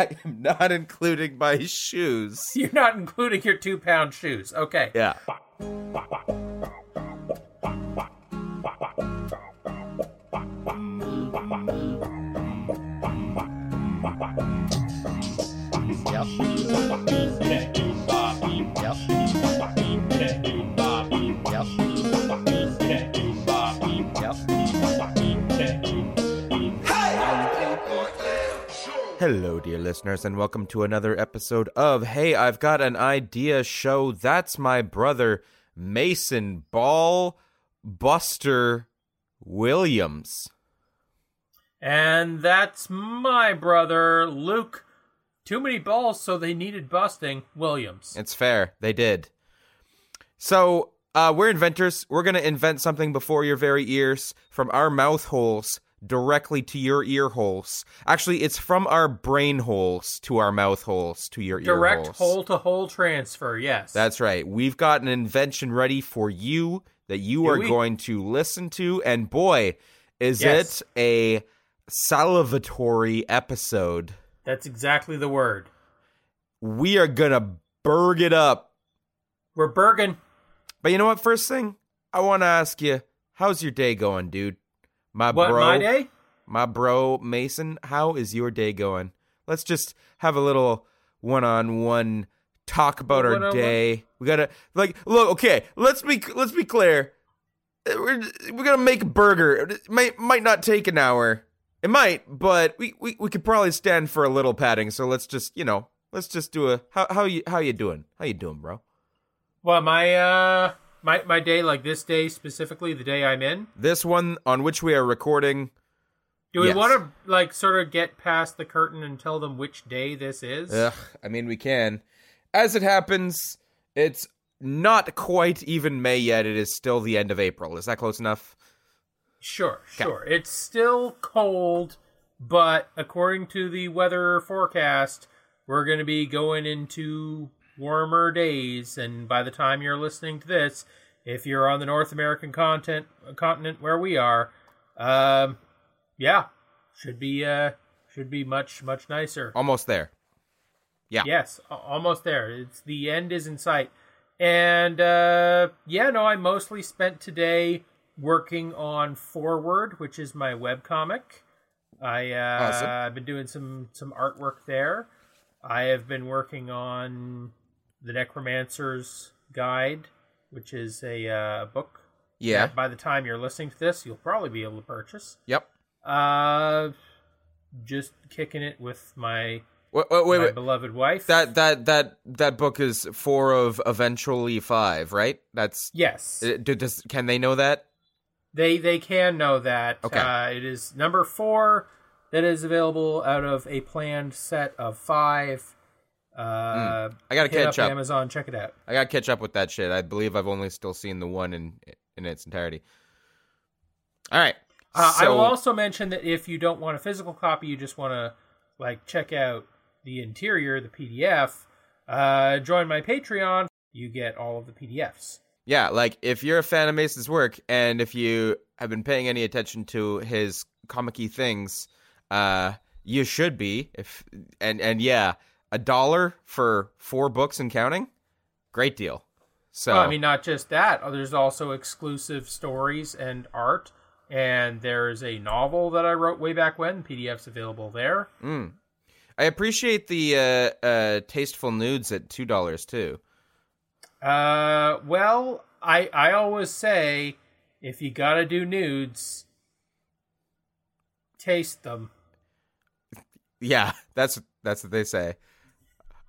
I am not including my shoes. You're not including your two pound shoes. Okay. Yeah. Hello, dear listeners, and welcome to another episode of Hey, I've Got an Idea show. That's my brother, Mason Ball Buster Williams. And that's my brother, Luke. Too many balls, so they needed busting. Williams. It's fair. They did. So, uh, we're inventors. We're going to invent something before your very ears from our mouth holes directly to your ear holes. Actually, it's from our brain holes to our mouth holes to your ear holes. Direct hole to hole transfer, yes. That's right. We've got an invention ready for you that you Do are we? going to listen to. And boy, is Yes. it a salivatory episode. That's exactly the word. We are going to burg it up. We're Bergen. But you know what? First thing, I want to ask you, how's your day going, dude? My What, bro, my day? my bro Mason, how is your day going? Let's just have a little one-on-one talk about our One-on-one? day. We gotta like look. Okay, let's be let's be clear. Uh, We're we're gonna make a burger. It might might not take an hour. It might, but we, we, we could probably stand for a little padding. So let's just you know let's just do a how how you how you doing? How you doing, bro? Well, my uh my my day, like this day specifically, the day I'm in. This one on which we are recording. Do we Yes. want to like sort of get past the curtain and tell them which day this is? Ugh, I mean, we can. As it happens, it's not quite even May yet. It is still the end of April. Is that close enough? Sure, Okay. sure. It's still cold, but according to the weather forecast, we're going to be going into warmer days. And by the time you're listening to this, if you're on the North American content continent where we are, um, yeah, should be uh should be much much nicer. Almost there. Yeah. Yes, almost there. It's the end is in sight. And uh yeah, no, I mostly spent today working on Forward, which is my webcomic. I uh Awesome. I've been doing some some artwork there. I have been working on the Necromancer's Guide, which is a uh, book. Yeah. that by the time you're listening to this, you'll probably be able to purchase. Yep. Uh just kicking it with my, Wait, wait, wait. my wait. beloved wife. That that that that book is four of eventually five, right? That's. yes. uh, do- Does can they know that? They they can know that. Okay. Uh, it is number four that is available out of a planned set of five. Uh, I gotta catch up up. Amazon. Check it out. I gotta catch up with that shit. I believe I've only still seen the one in in its entirety. All right. Uh, I will also mention that if you don't want a physical copy, you just want to like check out the interior, the PDF. Uh, join my Patreon. You get all of the PDFs. Yeah, like if you're a fan of Mason's work and if you have been paying any attention to his comic-y things, uh, you should be. If and and yeah, a dollar for four books and counting, great deal. So Well, I mean, not just that. uh, There's also exclusive stories and art. And there's a novel that I wrote way back when. PDF's available there. mm. I appreciate the uh, uh, tasteful nudes at two dollars too. Uh, well, I I always say if you gotta do nudes, taste them. Yeah, that's that's what they say.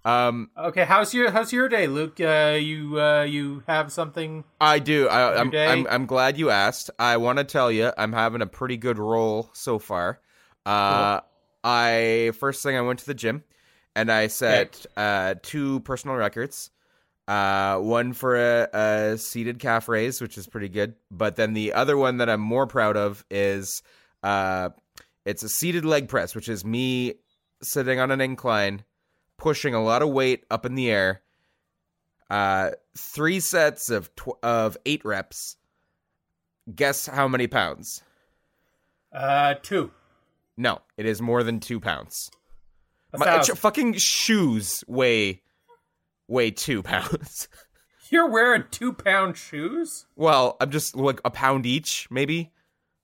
Um, Okay, how's your how's your day, Luke? Uh, you uh you have something? I do. I, I'm. I'm I'm glad you asked. I want to tell you, I'm having a pretty good roll so far. Uh, I first thing I went to the gym, and I set uh two personal records. Uh, one for a, a seated calf raise, which is pretty good. But then the other one that I'm more proud of is uh, it's a seated leg press, which is me sitting on an incline, pushing a lot of weight up in the air. Uh, three sets of tw- of eight reps. Guess how many pounds? Uh, two. No, it is more than two pounds. My fucking shoes weigh weigh two pounds. You're wearing two pound shoes? well, I'm just like a pound each, maybe.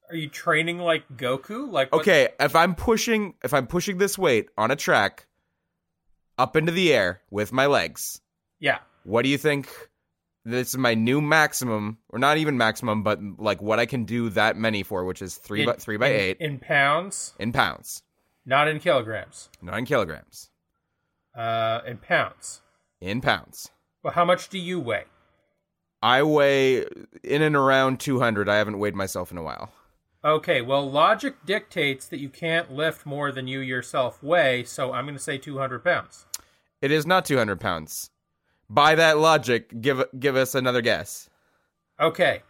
Are you training like Goku? Like what- Okay, if I'm pushing if I'm pushing this weight on a track up into the air with my legs, Yeah. what do you think this is my new maximum or not even maximum but like what I can do that many for which is 3 In- by 3 by in- 8 in pounds, in pounds, not in kilograms. not in kilograms, Uh, in pounds. in pounds. Well, how much do you weigh? I weigh in and around 200. I haven't weighed myself in a while. Okay, well, logic dictates that you can't lift more than you yourself weigh, so I'm going to say 200 pounds. It is not 200 pounds. By that logic, give give us another guess. Okay,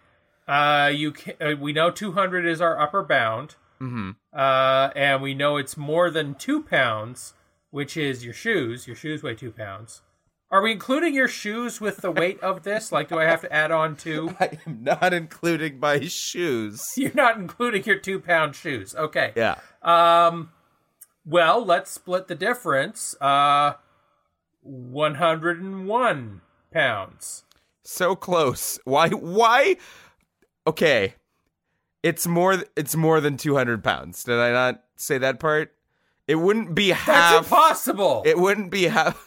uh, you can, uh, we know 200 is our upper bound, hmm uh, and we know it's more than two pounds, which is your shoes. Your shoes weigh two pounds. Are we including your shoes with the weight of this? Like, do I have to add on two? I am not including my shoes. You're not including your two pound shoes. Okay. Yeah. Um, well, let's split the difference. Uh, 101 pounds. So close. Why why Okay. It's more it's more than 200 pounds. Did I not say that part? It wouldn't be That's half impossible. It wouldn't be half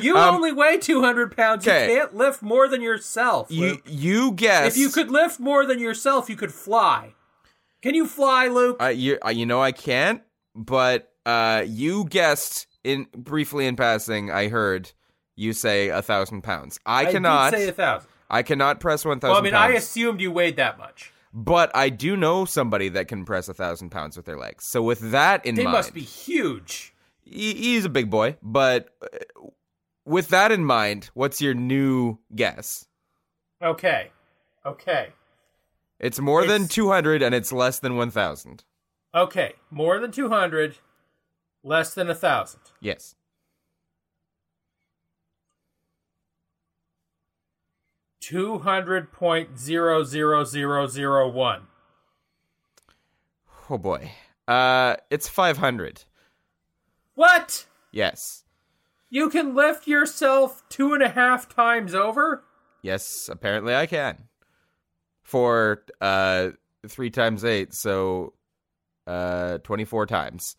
you um, only weigh 200 pounds. okay. You can't lift more than yourself. You Luke. you guess If you could lift more than yourself, you could fly. Can you fly, Luke? Uh, you, uh, you know I can't, but uh, you guessed in briefly in passing. I heard you say a thousand pounds. I cannot. did say a thousand. I cannot press one thousand. Well, I mean, I assumed you weighed that much. but I do know somebody that can press a thousand pounds with their legs. So with that in They mind, they must be huge. he- he's a big boy. But uh, with that in mind, what's your new guess? Okay. Okay. It's more than two hundred, and it's less than one thousand. Okay. More than 200, less than a 1,000. Yes. Two hundred point zero zero zero zero one. Oh boy. Uh, it's five hundred. What? Yes. You can lift yourself two and a half times over? Yes, apparently I can. For uh three times eight, so uh twenty four times.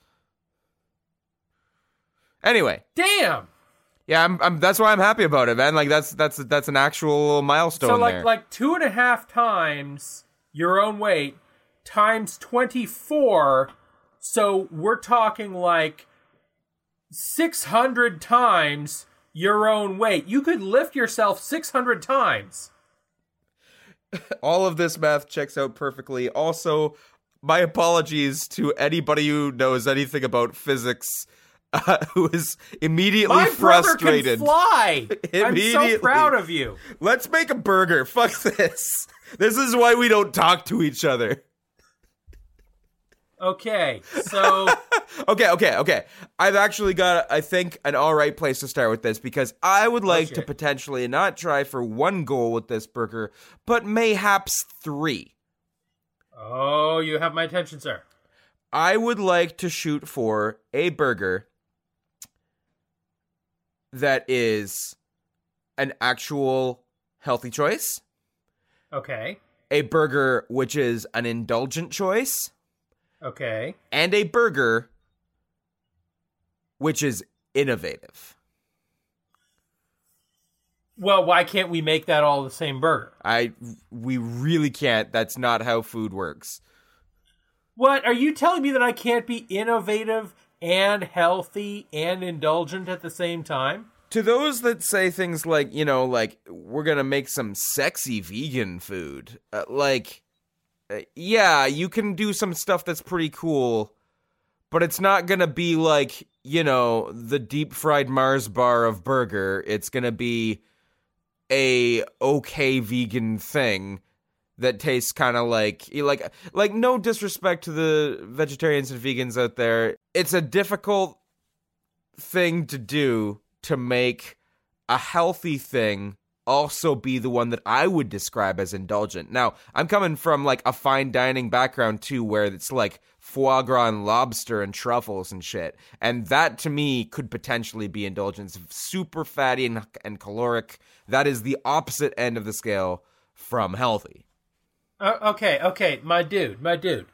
Anyway, Damn. yeah, I'm, I'm that's why I'm happy about it, man. Like that's that's that's an actual milestone So like there. like two and a half times your own weight times twenty four. So we're talking like six hundred times your own weight. You could lift yourself six hundred times. All of this math checks out perfectly. Also, my apologies to anybody who knows anything about physics. Uh, who is immediately My frustrated? brother can fly. I'm so proud of you. Let's make a burger. Fuck this. This is why we don't talk to each other. Okay, so Okay, okay, okay. I've actually got, I think, an all right place to start with this because I would like to potentially not try for one goal with this burger, but mayhaps three. oh, you have my attention, sir. I would like to shoot for a burger that is an actual healthy choice, Okay, a burger which is an indulgent choice, okay. and a burger which is innovative. Well, why can't we make that all the same burger? I we really can't. That's not how food works. What are you telling me that I can't be innovative and healthy and indulgent at the same time? To those that say things like, you know, like we're going to make some sexy vegan food. Uh, like Uh, yeah, you can do some stuff that's pretty cool, but it's not going to be like, you know, the deep fried Mars bar of burger. It's going to be a okay vegan thing that tastes kind of like like like no disrespect to the vegetarians and vegans out there it's a difficult thing to do to make a healthy thing also be the one that I would describe as indulgent. Now, I'm coming from like a fine dining background too, where it's like foie gras and lobster and truffles and shit. And that to me could potentially be indulgence. Super fatty and, and caloric. That is the opposite end of the scale from healthy. Uh, okay, okay, my dude, my dude.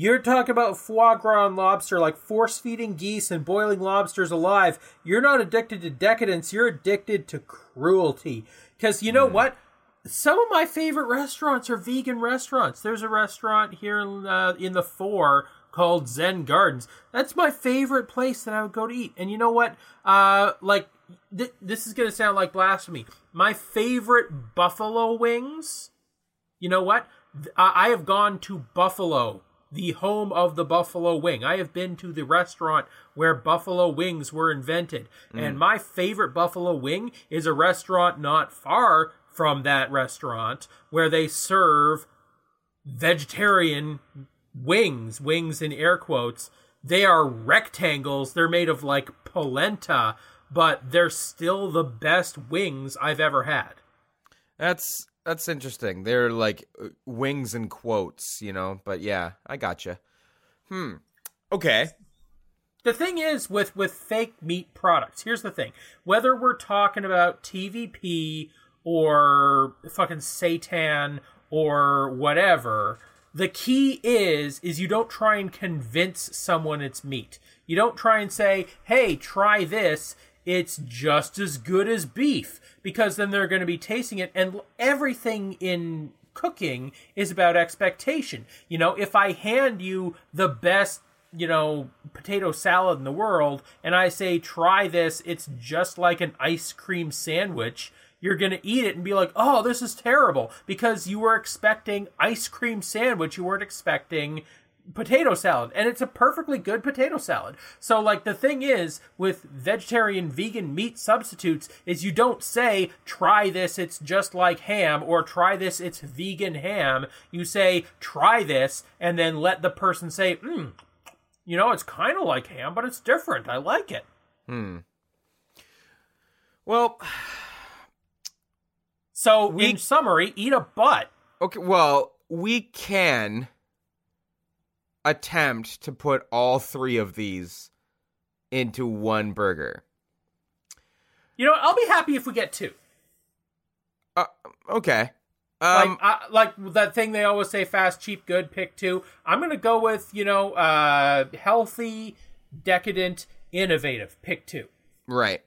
You're talking about foie gras and lobster, like force feeding geese and boiling lobsters alive. You're not addicted to decadence, you're addicted to cruelty. Because you know mm. what? Some of my favorite restaurants are vegan restaurants. There's a restaurant here in, uh, in the four called Zen Gardens. That's my favorite place that I would go to eat. And you know what? Uh, like, th- this is going to sound like blasphemy. My favorite buffalo wings, you know what? I have gone to Buffalo the home of the buffalo wing. I have been to the restaurant where buffalo wings were invented. Mm. And my favorite buffalo wing is a restaurant not far from that restaurant where they serve vegetarian wings, wings in air quotes. They are rectangles. They're made of like polenta, but they're still the best wings I've ever had. That's that's interesting. They're like uh, wings and quotes, you know. But yeah, I gotcha. Hmm. Okay. The thing is with with fake meat products. Here's the thing: whether we're talking about TVP or fucking seitan or whatever, the key is is you don't try and convince someone it's meat. You don't try and say, "Hey, try this." It's just as good as beef because then they're going to be tasting it and everything in cooking is about expectation. You know, if I hand you the best, you know, potato salad in the world and I say try this, it's just like an ice cream sandwich, you're going to eat it and be like, "Oh, this is terrible" because you were expecting ice cream sandwich, you weren't expecting potato salad and it's a perfectly good potato salad. So like the thing is with vegetarian vegan meat substitutes is you don't say try this it's just like ham or try this it's vegan ham. You say try this and then let the person say, "Hmm, you know, it's kind of like ham but it's different. I like it." Hmm. Well, so we, in summary, eat a butt. Okay, well, we can attempt to put all three of these into one burger. You know, I'll be happy if we get two. Uh, okay. Um, like, uh, like that thing they always say: fast, cheap, good. Pick two. I'm gonna go with you know, uh, healthy, decadent, innovative. Pick two. Right.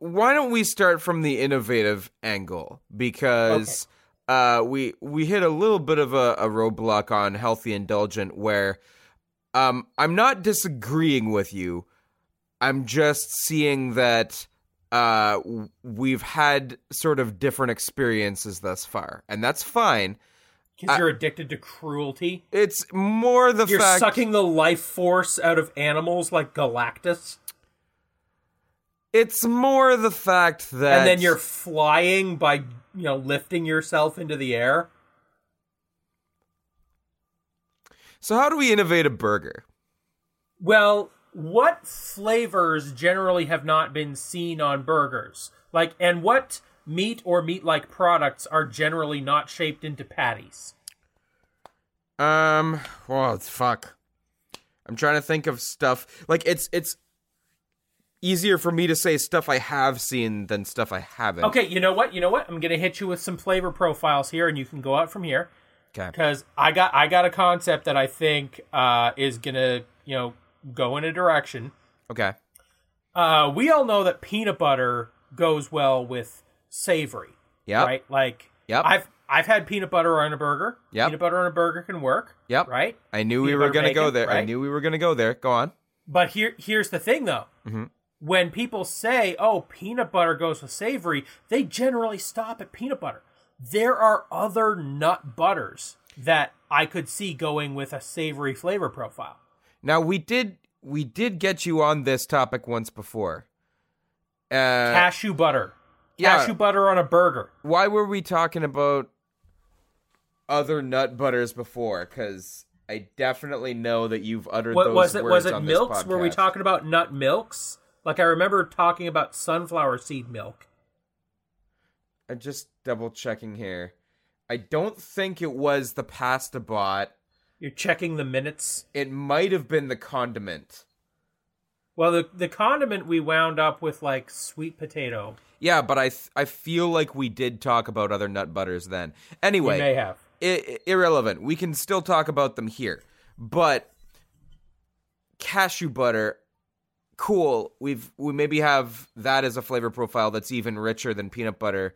Why don't we start from the innovative angle? Because uh, we we hit a little bit of a, a roadblock on healthy indulgent where um, I'm not disagreeing with you. I'm just seeing that uh, we've had sort of different experiences thus far, and that's fine. Because you're addicted to cruelty. It's more the you're fact sucking the life force out of animals like Galactus. It's more the fact that, and then you're flying by you know, lifting yourself into the air. So, how do we innovate a burger? Well, what flavors generally have not been seen on burgers? Like, and what meat or meat like products are generally not shaped into patties? Um, well, fuck. I'm trying to think of stuff like it's it's easier for me to say stuff I have seen than stuff I haven't. Okay, you know what? You know what? I'm gonna hit you with some flavor profiles here, and you can go out from here. Okay. Because I got I got a concept that I think uh, is gonna you know go in a direction. Okay. Uh, we all know that peanut butter goes well with savory. Yeah. Right. Like. Yep. I've I've had peanut butter on a burger. Yeah. Peanut butter on a burger can work. Yep. Right. I knew peanut we were gonna bacon, go there. Right? I knew we were gonna go there. Go on. But here here's the thing though. Mm-hmm when people say, oh, peanut butter goes with savory, they generally stop at peanut butter. There are other nut butters that I could see going with a savory flavor profile. Now we did we did get you on this topic once before. Uh, Cashew butter. Yeah. Cashew butter on a burger. Why were we talking about other nut butters before? Because I definitely know that you've uttered what, those was it, words Was it milks? Were we talking about nut milks? Like I remember talking about sunflower seed milk. I'm just double checking here. I don't think it was the pasta bot. You're checking the minutes. It might have been the condiment. Well, the the condiment we wound up with like sweet potato. Yeah, but I th- I feel like we did talk about other nut butters then. Anyway, We may have. I- irrelevant. We can still talk about them here. But cashew butter, cool. We've we maybe have that as a flavor profile that's even richer than peanut butter.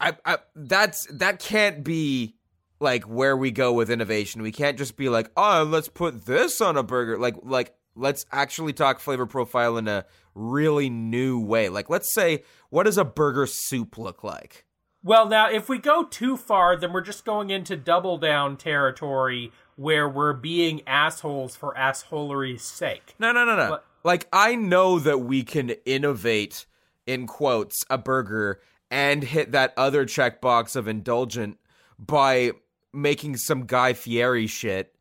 I, I that's that can't be like where we go with innovation. We can't just be like, oh, let's put this on a burger. Like like let's actually talk flavor profile in a really new way. Like let's say, what does a burger soup look like? Well, now if we go too far, then we're just going into double down territory where we're being assholes for assholery's sake. No, no, no, no. But- like I know that we can innovate in quotes a burger and hit that other checkbox of indulgent by making some Guy Fieri shit.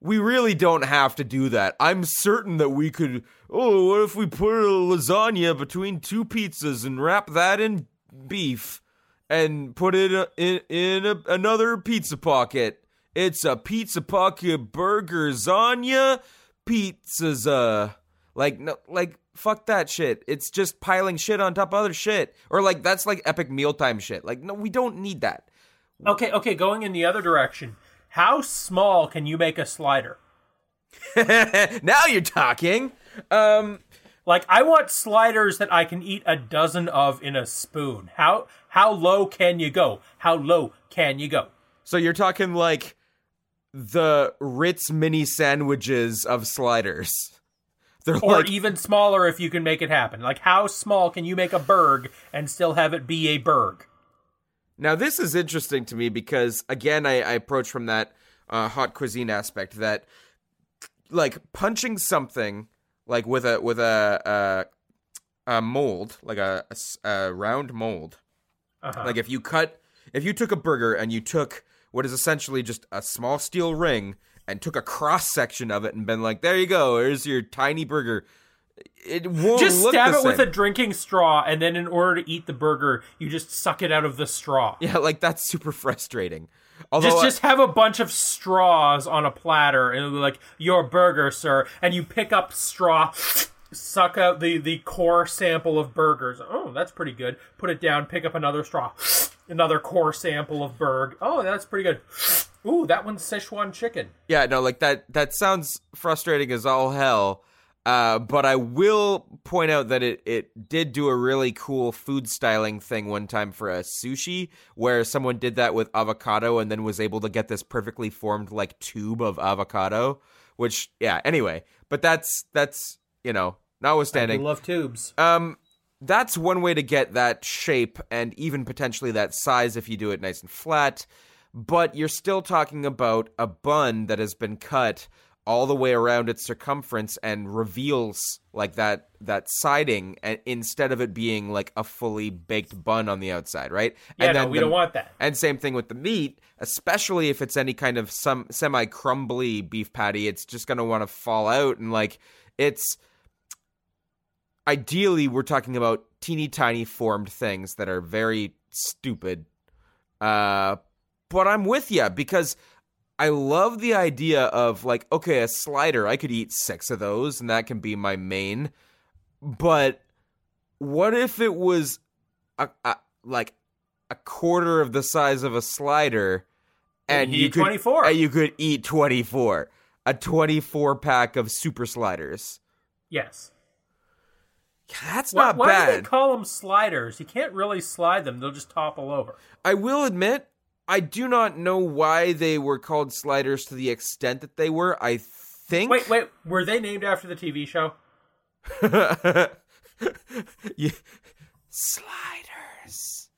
We really don't have to do that. I'm certain that we could. Oh, what if we put a lasagna between two pizzas and wrap that in beef and put it uh, in in a, another pizza pocket? It's a pizza pocket burger lasagna pizzas. Like no, like fuck that shit. It's just piling shit on top of other shit, or like that's like epic mealtime shit. Like no, we don't need that. Okay, okay, going in the other direction. How small can you make a slider? now you're talking. Um, Like I want sliders that I can eat a dozen of in a spoon. How how low can you go? How low can you go? so you're talking like the Ritz mini sandwiches of sliders. They're Or like even smaller if you can make it happen. Like how small can you make a berg and still have it be a berg? Now, this is interesting to me because, again, I, I approach from that uh, hot cuisine aspect that, like, punching something like with a with a a, a mold, like a a round mold. Uh-huh. Like, if you cut, if you took a burger and you took what is essentially just a small steel ring and took a cross section of it and been like, there you go, here's your tiny burger. It won't just stab it with a drinking straw, and then in order to eat the burger, you just suck it out of the straw. yeah, like that's super frustrating. Although Just I- just have a bunch of straws on a platter, and it'll be like your burger, sir. And you pick up straw, suck out the the core sample of burgers. Oh, that's pretty good. Put it down. Pick up another straw, another core sample of burg. Oh, that's pretty good. Ooh, that one's Szechuan chicken. Yeah, no, like that that sounds frustrating as all hell. Uh, but I will point out that it, it did do a really cool food styling thing one time for a sushi where someone did that with avocado and then was able to get this perfectly formed like tube of avocado. Which yeah, anyway. But that's that's you know, I notwithstanding. love tubes. Um, that's one way to get that shape and even potentially that size if you do it nice and flat. But you're still talking about a bun that has been cut all the way around its circumference and reveals like that that siding and instead of it being like a fully baked bun on the outside, right? Yeah, and no, we the- don't want that. and same thing with the meat, especially if it's any kind of some semi crumbly beef patty, it's just going to want to fall out and like it's ideally we're talking about teeny tiny formed things that are very stupid. Uh but I'm with you because I love the idea of like okay, a slider, I could eat 6 of those and that can be my main. But what if it was a, a like a quarter of the size of a slider and You could 24. and you could eat 24 a 24 pack of super sliders Yes. That's Why, not why do they call them sliders? You can't really slide them; they'll just topple over. i will admit i do not know why they were called sliders to the extent that they were i think Wait, wait, were they named after the TV show? Yeah. sliders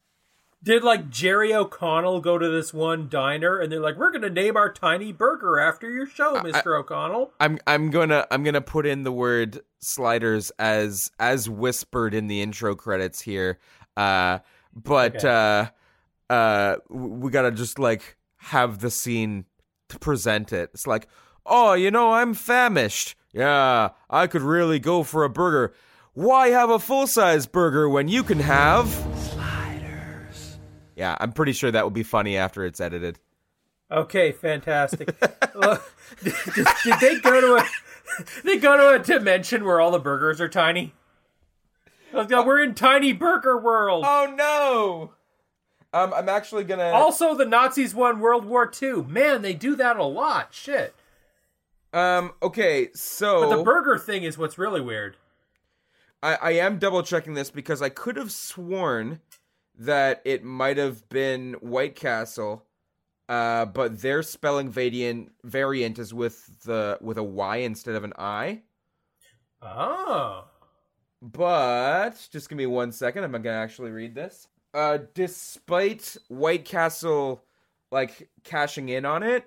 Did like Jerry O'Connell go to this one diner and they're like, "We're gonna name our tiny burger after your show, Mister O'Connell." i'm i'm gonna i'm gonna put in the word sliders as as whispered in the intro credits here uh but uh uh we gotta just like have the scene to present it it's like oh you know i'm famished yeah i could really go for a burger why have a full-size burger when you can have sliders Yeah, I'm pretty sure that would be funny after it's edited. Okay, fantastic. Well, did, did they go to a they go to a dimension where all the burgers are tiny? We're in tiny burger world. Oh no! Um, I'm actually gonna. Also, the Nazis won World War II. Man, they do that a lot. Shit. Um. Okay. So But the burger thing is what's really weird. I, I am double checking this because I could have sworn that it might have been White Castle, uh, but their spelling variant variant is with the with a Y instead of an I. Oh. But just give me one second. I'm gonna actually read this. Uh, despite White Castle like cashing in on it,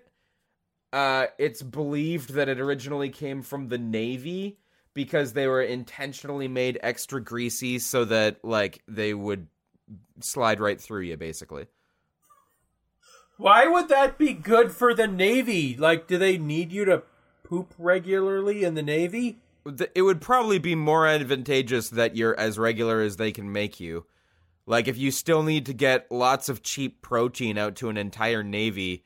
uh, it's believed that it originally came from the Navy because they were intentionally made extra greasy so that like they would slide right through you, basically. Why would that be good for the Navy? Like, do they need you to poop regularly in the Navy? It would probably be more advantageous that you're as regular as they can make you. Like if you still need to get lots of cheap protein out to an entire navy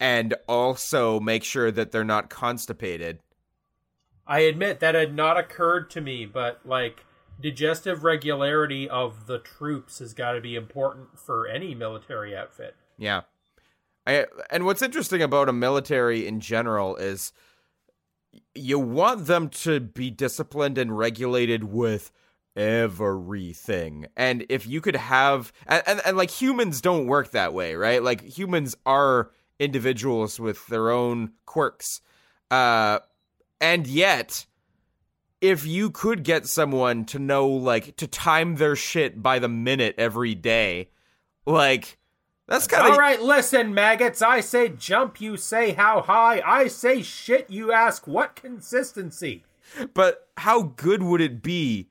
and also make sure that they're not constipated. I admit that had not occurred to me, but like digestive regularity of the troops has got to be important for any military outfit. Yeah. I, and what's interesting about a military in general is you want them to be disciplined and regulated with everything. And if you could have and, and, and like humans don't work that way, right? Like humans are individuals with their own quirks. Uh and yet if you could get someone to know like to time their shit by the minute every day, like that's kind of All right, listen, maggots. I say jump, you say how high. I say shit, you ask what consistency. But how good would it be?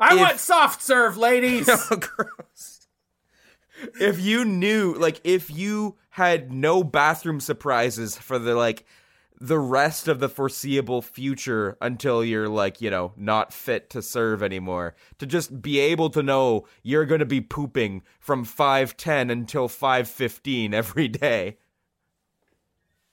I If- want soft serve, ladies. Oh, gross. If you knew, like, if you had no bathroom surprises for the like the rest of the foreseeable future until you're like, you know, not fit to serve anymore, to just be able to know you're going to be pooping from 5:10 until 5:15 every day.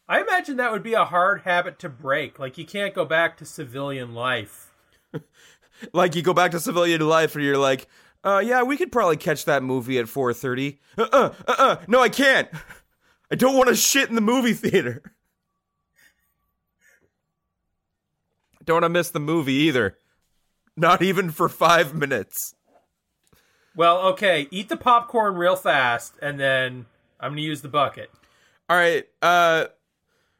I imagine that would be a hard habit to break. Like you can't go back to civilian life. Like you go back to civilian life and you're like, uh, yeah, we could probably catch that movie at 4:30. Uh-uh, uh-uh, no, I can't. I don't want to shit in the movie theater. Don't want to miss the movie either. Not even for five minutes. Well, okay, eat the popcorn real fast, and then I'm gonna use the bucket. All right, uh,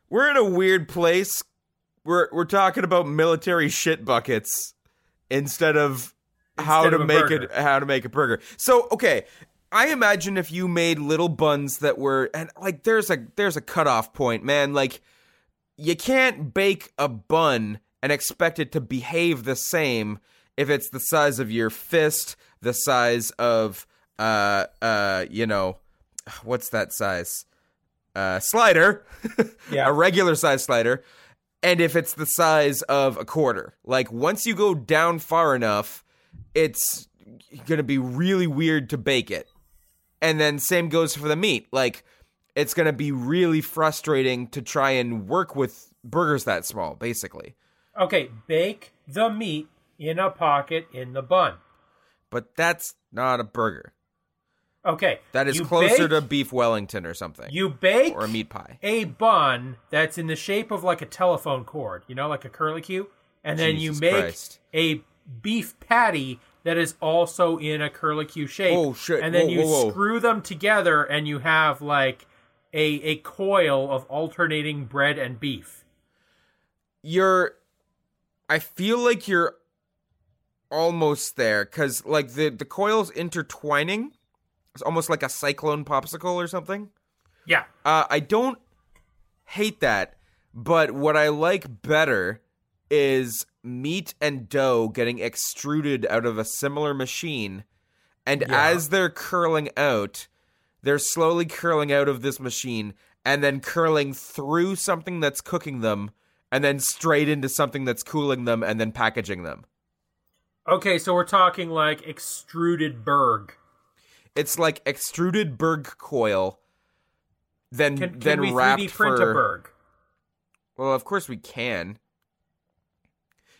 we're in a weird place. We're we're talking about military shit buckets instead of how to of make burger. it how to make a burger. So okay, I imagine if you made little buns that were and like there's a there's a cutoff point, man. Like you can't bake a bun and expect it to behave the same if it's the size of your fist, the size of uh uh you know what's that size? Uh slider. Yeah. a regular size slider. And if it's the size of a quarter. Like once you go down far enough, it's going to be really weird to bake it. And then same goes for the meat. Like it's going to be really frustrating to try and work with burgers that small, basically. Okay, bake the meat in a pocket in the bun. But that's not a burger. Okay, That is you closer bake- to beef Wellington or something. you bake or a meat pie. a bun that's in the shape of like a telephone cord, you know, like a curly curlicue, and then Jesus you make Christ. a beef patty that is also in a curlicue shape. Oh, shit. And then Whoa, you whoa, whoa. screw them together, and you have like a a coil of alternating bread and beef. you're I feel like you're almost there cuz like the the coils intertwining it's almost like a cyclone popsicle or something. Yeah. Uh I don't hate that, but what I like better is meat and dough getting extruded out of a similar machine and Yeah. as they're curling out, they're slowly curling out of this machine and then curling through something that's cooking them and then straight into something that's cooling them and then packaging them. Okay, so we're talking like extruded berg. It's like extruded berg coil. Then Can, can then we wrapped 3D print for a berg? well, of course we can.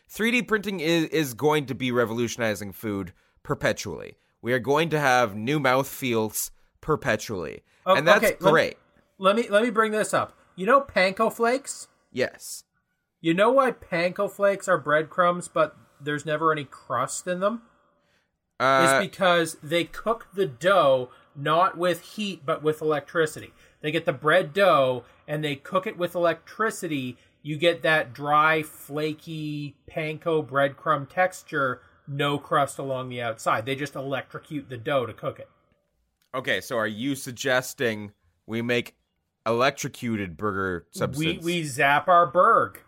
3D printing is is going to be revolutionizing food perpetually. We are going to have new mouth feels perpetually, Oh, and that's okay, let me- great. Let me let me bring this up. You know panko flakes? yes. You know why panko flakes are breadcrumbs, but there's never any crust in them? Uh, is because they cook the dough not with heat but with electricity. They get the bread dough and they cook it with electricity. You get that dry, flaky panko breadcrumb texture, no crust along the outside. They just electrocute the dough to cook it. okay, so are you suggesting we make electrocuted burger We substance? we zap our berg.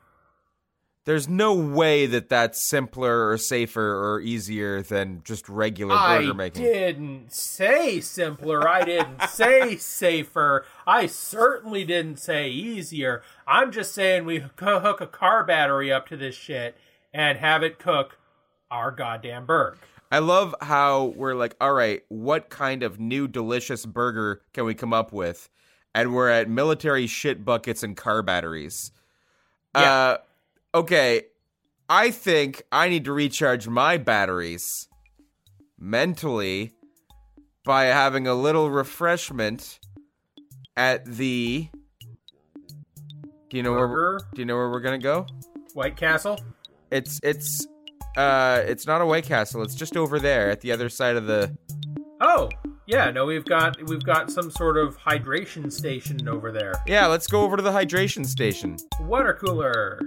There's no way that that's simpler or safer or easier than just regular I burger making. I didn't say simpler. I didn't say safer. I certainly didn't say easier. I'm just saying we hook hook a car battery up to this shit and have it cook our goddamn burger. I love how we're like, all right, what kind of new delicious burger can we come up with? And we're at military shit buckets and car batteries. Yeah. Uh, okay, I think I need to recharge my batteries mentally by having a little refreshment at the. Do you know where? Do you know where we're gonna go? White Castle. It's it's uh it's not a White Castle. It's just over there at the other side of the. Oh, yeah, no, we've got we've got some sort of hydration station over there. Yeah, let's go over to the hydration station. Water cooler.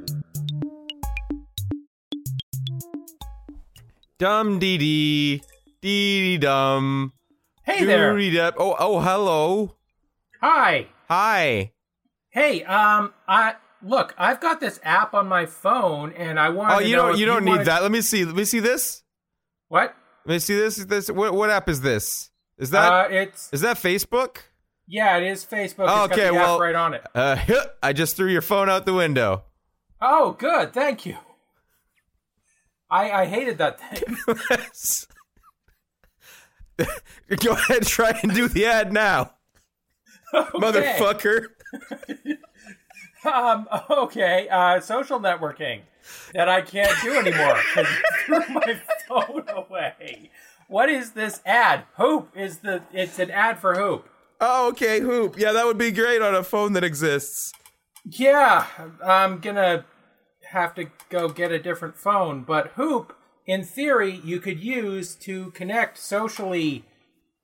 Dum dee dee dee dee dum. Hey there. Oh oh hello. Hi. Hi. Hey, um, I look, I've got this app on my phone, and I want. Oh to you don't you don't need wanna- that. Let me see. Let me see this. What? Let me see this. This what what app is this? Is that uh, it's is that Facebook? yeah, it is Facebook. Oh, okay, well- right on it. Uh, I just threw your phone out the window. Oh, good, thank you. I I hated that thing. Go ahead, try and do the ad now, Okay. motherfucker. Um, okay, uh, social networking that I can't do anymore because threw my phone away. What is this ad? Hoop is the. It's an ad for Hoop. Oh, okay, Hoop. Yeah, that would be great on a phone that exists. Yeah, I'm gonna have to go get a different phone, but Hoop, in theory, you could use to connect socially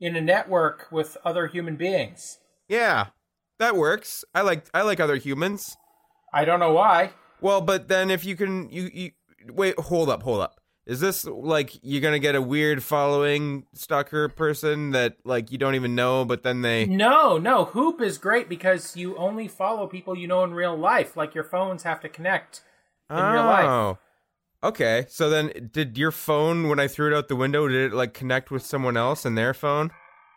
in a network with other human beings. Yeah, that works. I like I like other humans. I don't know why. Well, but then if you can, you you wait. Hold up, hold up. Is this like you're gonna get a weird following stalker person that like you don't even know, but then they No, no, Hoop is great because you only follow people you know in real life. Like your phones have to connect in real life. oh. Okay, so then did your phone when I threw it out the window did it like connect with someone else and their phone?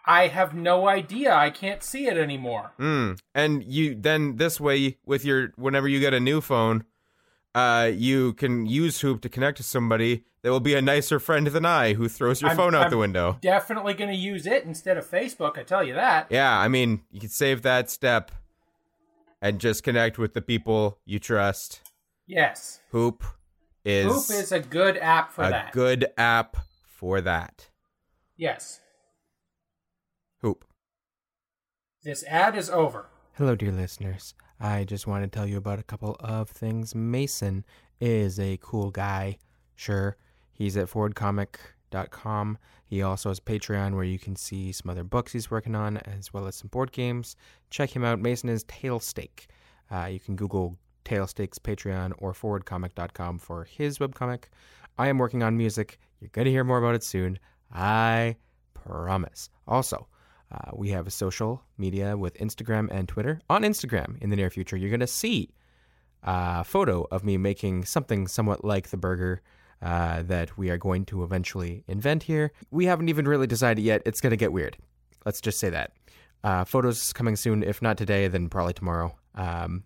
I have no idea. I can't see it anymore. Hmm. And you then this way with your whenever you get a new phone, uh, you can use Hoop to connect to somebody that will be a nicer friend than I who throws your I'm- phone out I'm the window. Definitely going to use it instead of Facebook. I tell you that. Yeah, I mean, you can save that step and just connect with the people you trust. Yes, Hoop is, Hoop is a good app for a that. good app for that. yes, Hoop. this ad is over. Hello, dear listeners. I just want to tell you about a couple of things. Mason is a cool guy. Sure, he's at ForwardComic.com. He also has Patreon where you can see some other books he's working on as well as some board games. Check him out. Mason is Tailsteak. Uh, you can Google Tailsteak's Patreon or ForwardComic.com for his webcomic. I am working on music. You're going to hear more about it soon. I promise. Also, uh, we have social media with Instagram and Twitter. On Instagram, in the near future, you're going to see a photo of me making something somewhat like the burger uh, that we are going to eventually invent here. We haven't even really decided yet. It's going to get weird. Let's just say that. Uh, photos coming soon. If not today, then probably tomorrow. Um,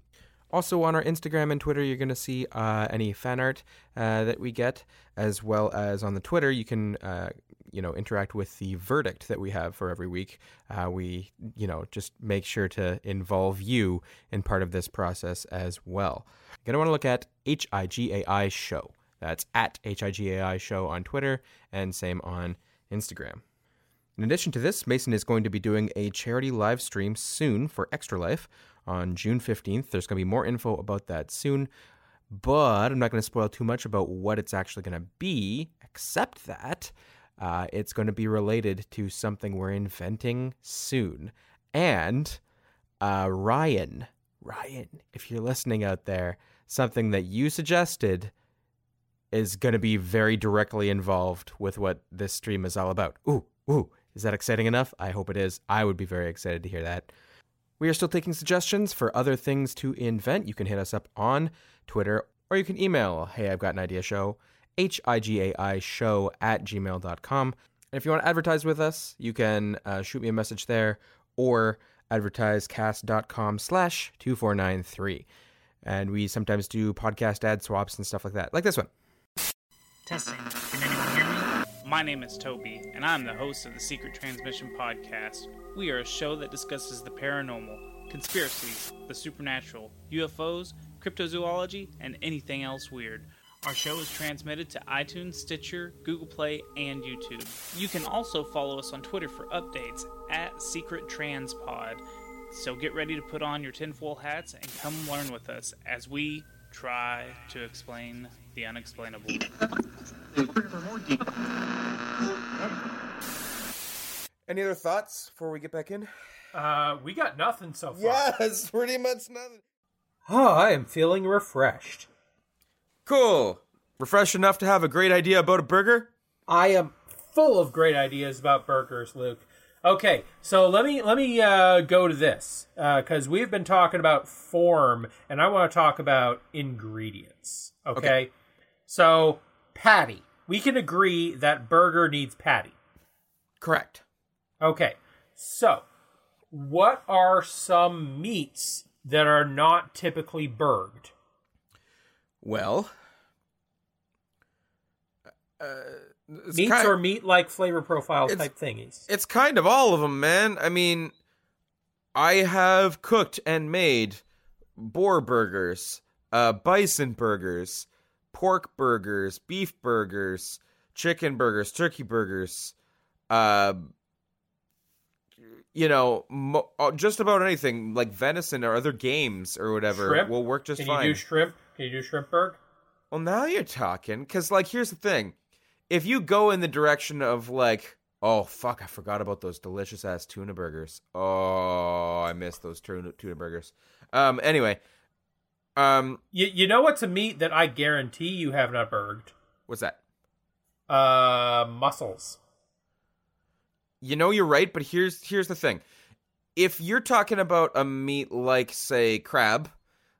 also, on our Instagram and Twitter, you're going to see uh, any fan art uh, that we get, as well as on the Twitter, you can uh, you know interact with the verdict that we have for every week, uh, we you know just make sure to involve you in part of this process as well. You're gonna want to look at HIGAI show. That's at HIGAI show on Twitter and same on Instagram. In addition to this, Mason is going to be doing a charity live stream soon for Extra Life on June 15th. There's going to be more info about that soon, but I'm not going to spoil too much about what it's actually going to be, except that uh, it's going to be related to something we're inventing soon. And uh, Ryan, Ryan, if you're listening out there, something that you suggested is going to be very directly involved with what this stream is all about. Ooh, ooh, is that exciting enough? I hope it is. I would be very excited to hear that. We are still taking suggestions for other things to invent. You can hit us up on Twitter or you can email, hey, I've got an idea show, H-I-G-A-I show at gmail.com. And if you want to advertise with us, you can uh, shoot me a message there or advertisecast.com slash 2493. And we sometimes do podcast ad swaps and stuff like that, like this one. Testing. My name is Toby, and I'm the host of the Secret Transmission Podcast. We are a show that discusses the paranormal, conspiracies, the supernatural, UFOs, cryptozoology, and anything else weird. Our show is transmitted to iTunes, Stitcher, Google Play, and YouTube. You can also follow us on Twitter for updates at Secret Transpod. So get ready to put on your tinfoil hats and come learn with us as we try to explain the unexplainable. Any other thoughts before we get back in? Uh, we got nothing so far. Yes, pretty much nothing. Oh, I am feeling refreshed. Cool. Refreshed enough to have a great idea about a burger? I am full of great ideas about burgers, Luke. Okay, so let me let me uh, go to this because we've been talking about form, and I want to talk about ingredients. Okay? Okay. So patty. We can agree that burger needs patty. Correct. Okay, so what are some meats that are not typically burged? Well, uh, Meats kind- or meat-like flavor profile type thingies. It's kind of all of them, man. I mean, I have cooked and made boar burgers, uh, bison burgers, pork burgers, beef burgers, chicken burgers, turkey burgers, uh, you know, mo- uh, just about anything like venison or other games or whatever Shrimp? will work just Can fine. Can you do shrimp? Can you do shrimp burger? Well, now you're talking. Because, like, here's the thing. If you go in the direction of, like, oh, fuck, I forgot about those delicious ass tuna burgers. Oh, I miss those tuna, tuna burgers. Um, anyway, um, You, you know what's a meat that I guarantee you have not burged? what's that? Uh, mussels. You know you're right, but here's here's the thing. If you're talking about a meat like, say, crab,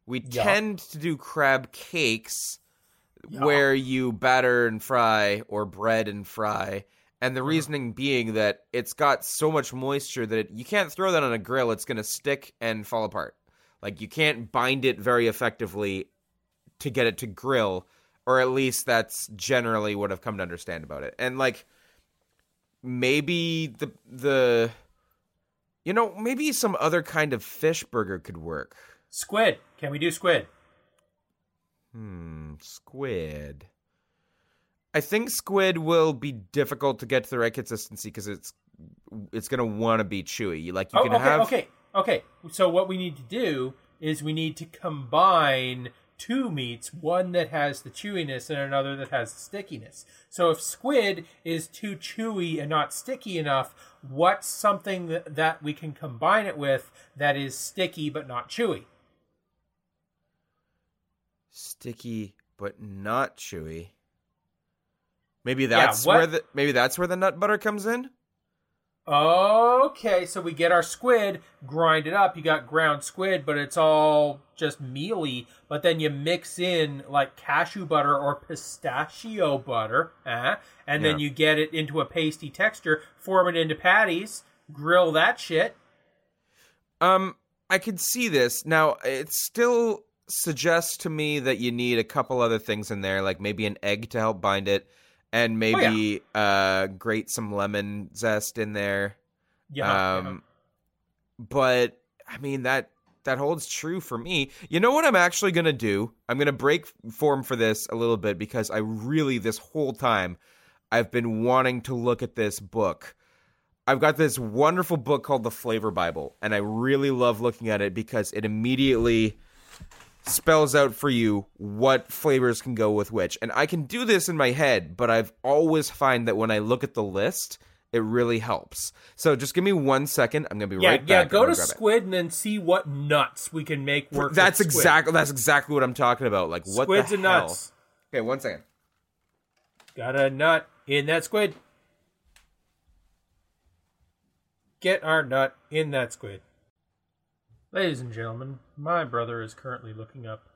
we Yeah. tend to do crab cakes Yeah. where you batter and fry or bread and fry. And the Uh-huh. reasoning being that it's got so much moisture that it, you can't throw that on a grill. It's going to stick and fall apart. Like you can't bind it very effectively to get it to grill, or at least that's generally what I've come to understand about it. And like maybe the the you know maybe some other kind of fish burger could work. Squid. Can we do squid? Hmm, squid. I think squid will be difficult to get to the right consistency because it's it's gonna want to be chewy. Like you Oh, can okay, have okay, okay. So what we need to do is we need to combine two meats, one that has the chewiness and another that has the stickiness. So if squid is too chewy and not sticky enough, what's something that, that we can combine it with that is sticky but not chewy? sticky but not chewy. Maybe that's what- where the maybe that's where the nut butter comes in. Okay, so we get our squid, grind it up. You got ground squid, but it's all just mealy. But then you mix in like cashew butter or pistachio butter, uh, and then you get it into a pasty texture, form it into patties, grill that shit. Um, I could see this. Now, it still suggests to me that you need a couple other things in there, like maybe an egg to help bind it, and maybe uh grate some lemon zest in there. Yeah. Um, but I mean that that holds true for me. You know what I'm actually gonna do? I'm gonna break form for this a little bit because I really this whole time I've been wanting to look at this book. I've got this wonderful book called The Flavor Bible, and I really love looking at it because it immediately spells out for you what flavors can go with which. And I can do this in my head, but I've always find that when I look at the list, it really helps. So just give me one second. I'm gonna be yeah, right yeah. back. Yeah, go to gonna it. Squid and then see what nuts we can make work. with That's squid. exactly that's exactly what I'm talking about. Like what Squids the and hell? nuts. Okay, one second. Got a nut in that squid. Get our nut in that squid. Ladies and gentlemen, my brother is currently looking up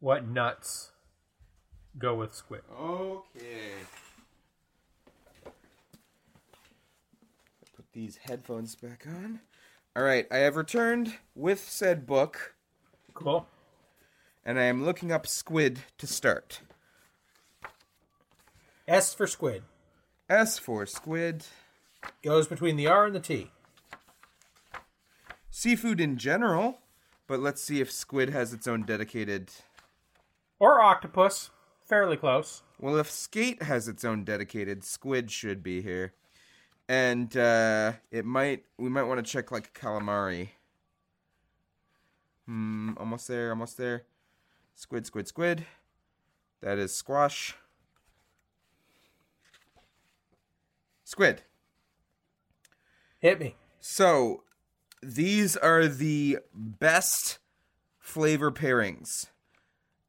what nuts go with squid. Okay. Put these headphones back on. All right, I have returned with said book, Cool. and I am looking up squid to start. S for squid. S for squid. Goes between the R and the T. Seafood in general, but let's see if squid has its own dedicated. Or octopus. Fairly close. Well, if skate has its own dedicated, squid should be here. And uh it might we might want to check like calamari. Hmm, almost there, almost there. Squid, squid, squid. That is squash. Squid. Hit me. So, these are the best flavor pairings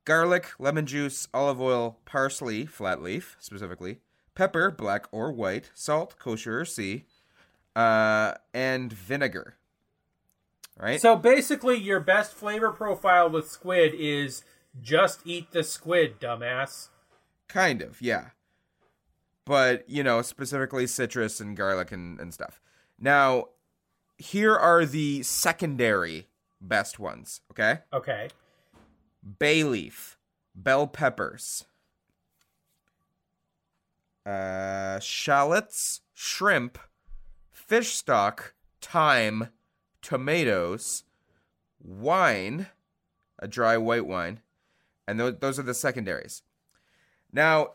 garlic, lemon juice, olive oil, parsley, flat leaf specifically, pepper, black or white, salt, kosher or sea, uh, and vinegar. Right? So basically, your best flavor profile with squid is just eat the squid, dumbass. kind of, yeah. But, you know, specifically citrus and garlic and, and stuff. Now, here are the secondary best ones, okay? Okay. bay leaf, bell peppers, uh, shallots, shrimp, fish stock, thyme, tomatoes, wine, a dry white wine, and those those are the secondaries. Now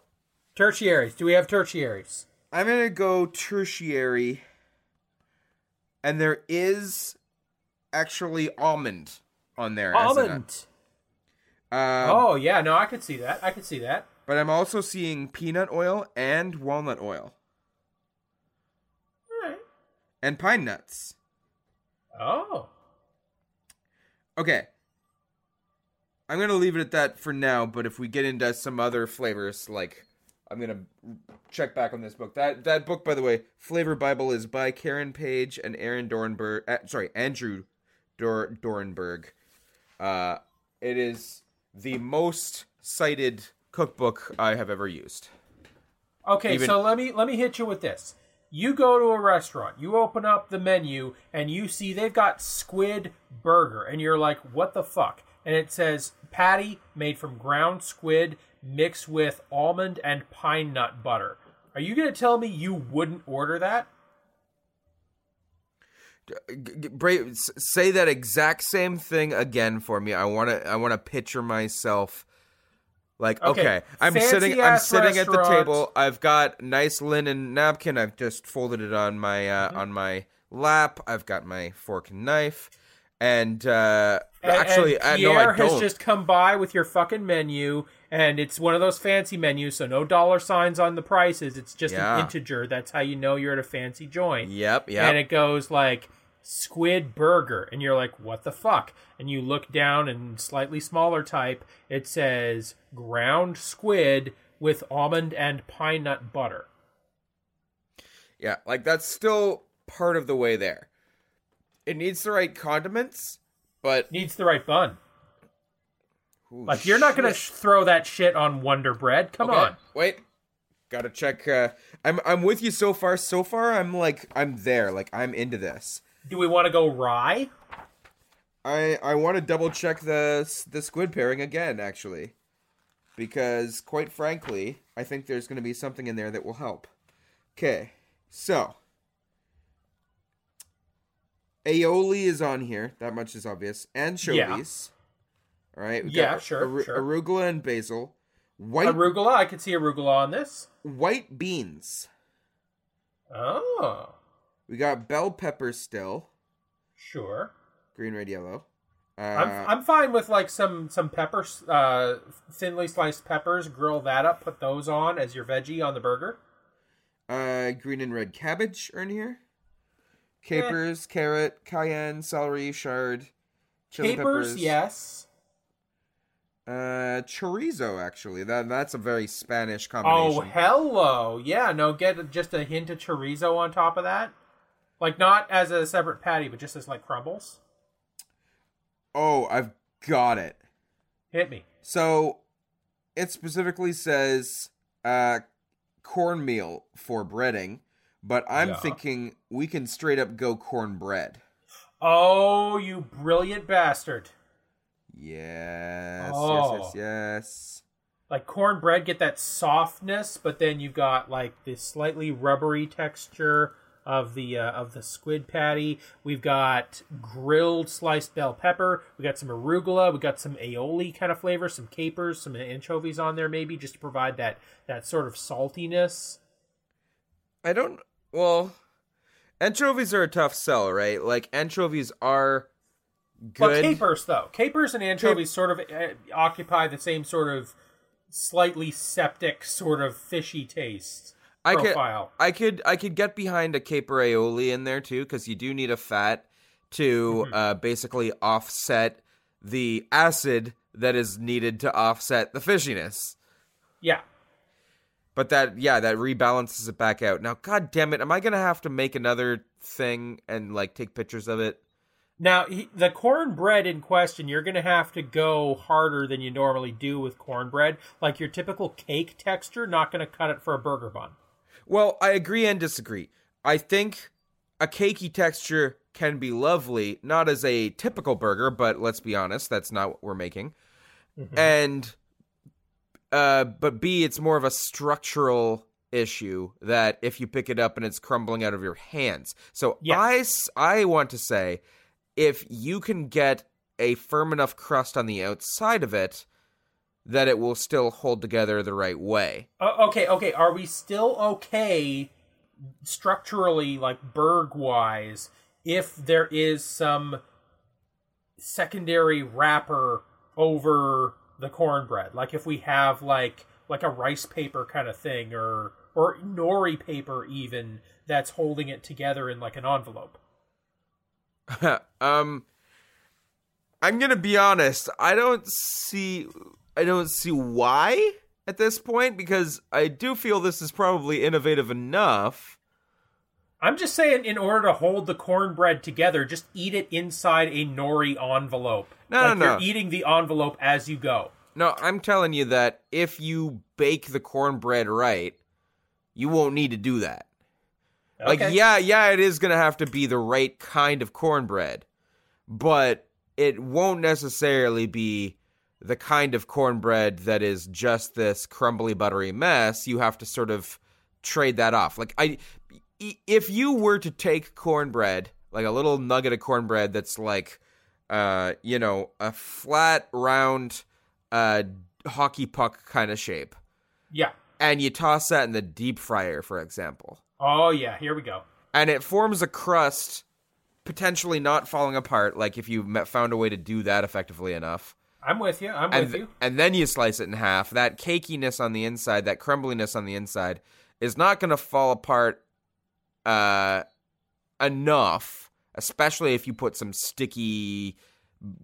Tertiaries. Do we have tertiaries? I'm gonna go tertiary, and there is actually almond on there. Almond. Um, oh yeah, no, I could see that. I could see that. But I'm also seeing peanut oil and walnut oil right. and pine nuts. Oh. Okay. I'm going to leave it at that for now, but if we get into some other flavors like I'm going to check back on this book. That that book by the way, Flavor Bible is by Karen Page and Aaron Dornberg, uh, sorry, Andrew Dor- Dornberg. Uh it is the most cited cookbook I have ever used. Okay, Even- so let me let me hit you with this. You go to a restaurant, you open up the menu, and you see they've got squid burger, and you're like, "What the fuck?" And it says patty made from ground squid mixed with almond and pine nut butter. Are you gonna tell me you wouldn't order that? G- g- Bra- s- say that exact same thing again for me. I want to. I want to picture myself. Like Okay, okay, I'm fancy sitting. I'm sitting at the table. I've got nice linen napkin. I've just folded it on my uh, Mm-hmm. on my lap. I've got my fork and knife, and uh, And- actually, and uh, Pierre no, has just come by with your fucking menu, and it's one of those fancy menus, so no dollar signs on the prices. It's just Yeah. an integer. That's how you know you're at a fancy joint. Yep, yep. And it goes like squid burger, and you're like, what the fuck? And you look down, and slightly smaller type, it says ground squid with almond and pine nut butter. Yeah, like that's still part of the way there. It needs the right condiments, but Needs the right bun. Ooh, Like you're not gonna shit. throw that shit on Wonder Bread. Come Okay, on. Wait. Gotta check. Uh, I'm I'm with you so far. So far, I'm like I'm there. Like I'm into this. Do we want to go rye? I I want to double check the the squid pairing again. Actually, because, quite frankly, I think there's going to be something in there that will help. Okay, so aioli is on here. That much is obvious. Anchovies. All right. we Yeah, got sure, aru- sure. Arugula and basil. White Arugula, I could see arugula on this. white beans. Oh, We got bell peppers still. sure. Green, red, yellow. Uh, I'm I'm fine with like some some peppers, uh, thinly sliced peppers. Grill that up, put those on as your veggie on the burger. uh, green and red cabbage are in here. Capers, carrot, cayenne, celery, chard, chili Capers, peppers. yes. Uh, chorizo actually. That that's a very Spanish combination. Oh, hello. Yeah, no, get just a hint of chorizo on top of that. Like not as a separate patty, but just as like crumbles. oh, I've got it. Hit me. So it specifically says uh cornmeal for breading, but I'm Yeah. thinking we can straight up go cornbread. Oh, you brilliant bastard. Yes, Oh. yes, yes, yes. Like cornbread get that softness, but then you've got like this slightly rubbery texture of the uh, of the squid patty. We've got grilled sliced bell pepper. We got some arugula. We got some aioli kind of flavor, some capers, some anchovies on there maybe just to provide that that sort of saltiness. I don't. Well, anchovies are a tough sell, right? Like anchovies are good. But capers though, capers and anchovies sort of uh, occupy the same sort of slightly septic sort of fishy taste I could, profile. I could, I could get behind a caper aioli in there too, because you do need a fat to Mm-hmm. uh, basically offset the acid that is needed to offset the fishiness. yeah. But that, yeah, that rebalances it back out. Now, god damn it, am I gonna have to make another thing and like take pictures of it? Now, he, the cornbread in question, you're going to have to go harder than you normally do with cornbread. Like your typical cake texture, not going to cut it for a burger bun. Well, I agree and disagree. I think a cakey texture can be lovely, not as a typical burger, but let's be honest, that's not what we're making. Mm-hmm. And uh but B it's more of a structural issue that if you pick it up and it's crumbling out of your hands. So Yeah. I I want to say if you can get a firm enough crust on the outside of it that it will still hold together the right way. Uh, okay, okay. Are we still okay structurally, like Berg wise, if there is some secondary wrapper over the cornbread? Like if we have like like a rice paper kind of thing, or or nori paper even that's holding it together in like an envelope. um I'm going to be honest, I don't see I don't see why at this point because I do feel this is probably innovative enough. I'm just saying, in order to hold the cornbread together, just eat it inside a nori envelope. No, like no, you're no. eating the envelope as you go. No, I'm telling you that if you bake the cornbread right, you won't need to do that. Like yeah, yeah, it is going to have to be the right kind of cornbread, but it won't necessarily be the kind of cornbread that is just this crumbly buttery mess. You have to sort of trade that off. Like i- if you were to take cornbread, like a little nugget of cornbread that's like uh, you know, a flat round uh hockey puck kind of shape Yeah. and you toss that in the deep fryer for example Oh yeah. Here we go. and it forms a crust potentially not falling apart like if you found a way to do that effectively enough I'm with you. I'm and, with th- you. and then you slice it in half that cakiness on the inside that crumbliness on the inside is not going to fall apart uh enough especially if you put some sticky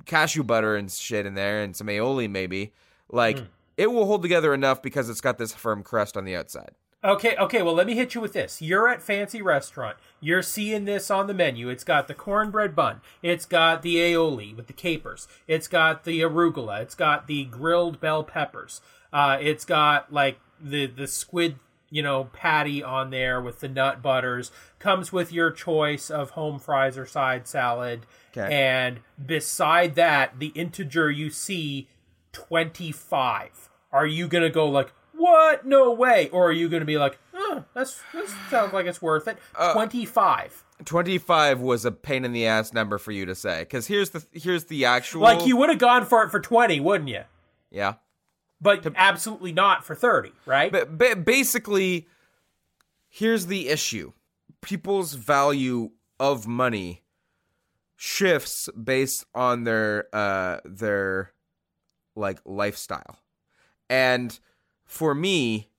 cashew butter and shit in there and some aioli maybe like Hmm. it will hold together enough because it's got this firm crust on the outside Okay, okay, well, let me hit you with this. You're at fancy restaurant. You're seeing this on the menu. It's got the cornbread bun. It's got the aioli with the capers. It's got the arugula. It's got the grilled bell peppers. Uh, it's got like the the squid, you know, patty on there with the nut butters. Comes with your choice of home fries or side salad. Okay. And beside that, the integer you see, twenty five. are you gonna go like, what? No way, or are you gonna be like, oh, that's that sounds like it's worth it. Uh, Twenty five. 25 was a pain in the ass number for you to say cuz here's the here's the actual Like you would have gone for it for twenty, wouldn't you? Yeah. But absolutely not for thirty, right? But, but basically here's the issue. People's value of money shifts based on their uh their like lifestyle. And for me,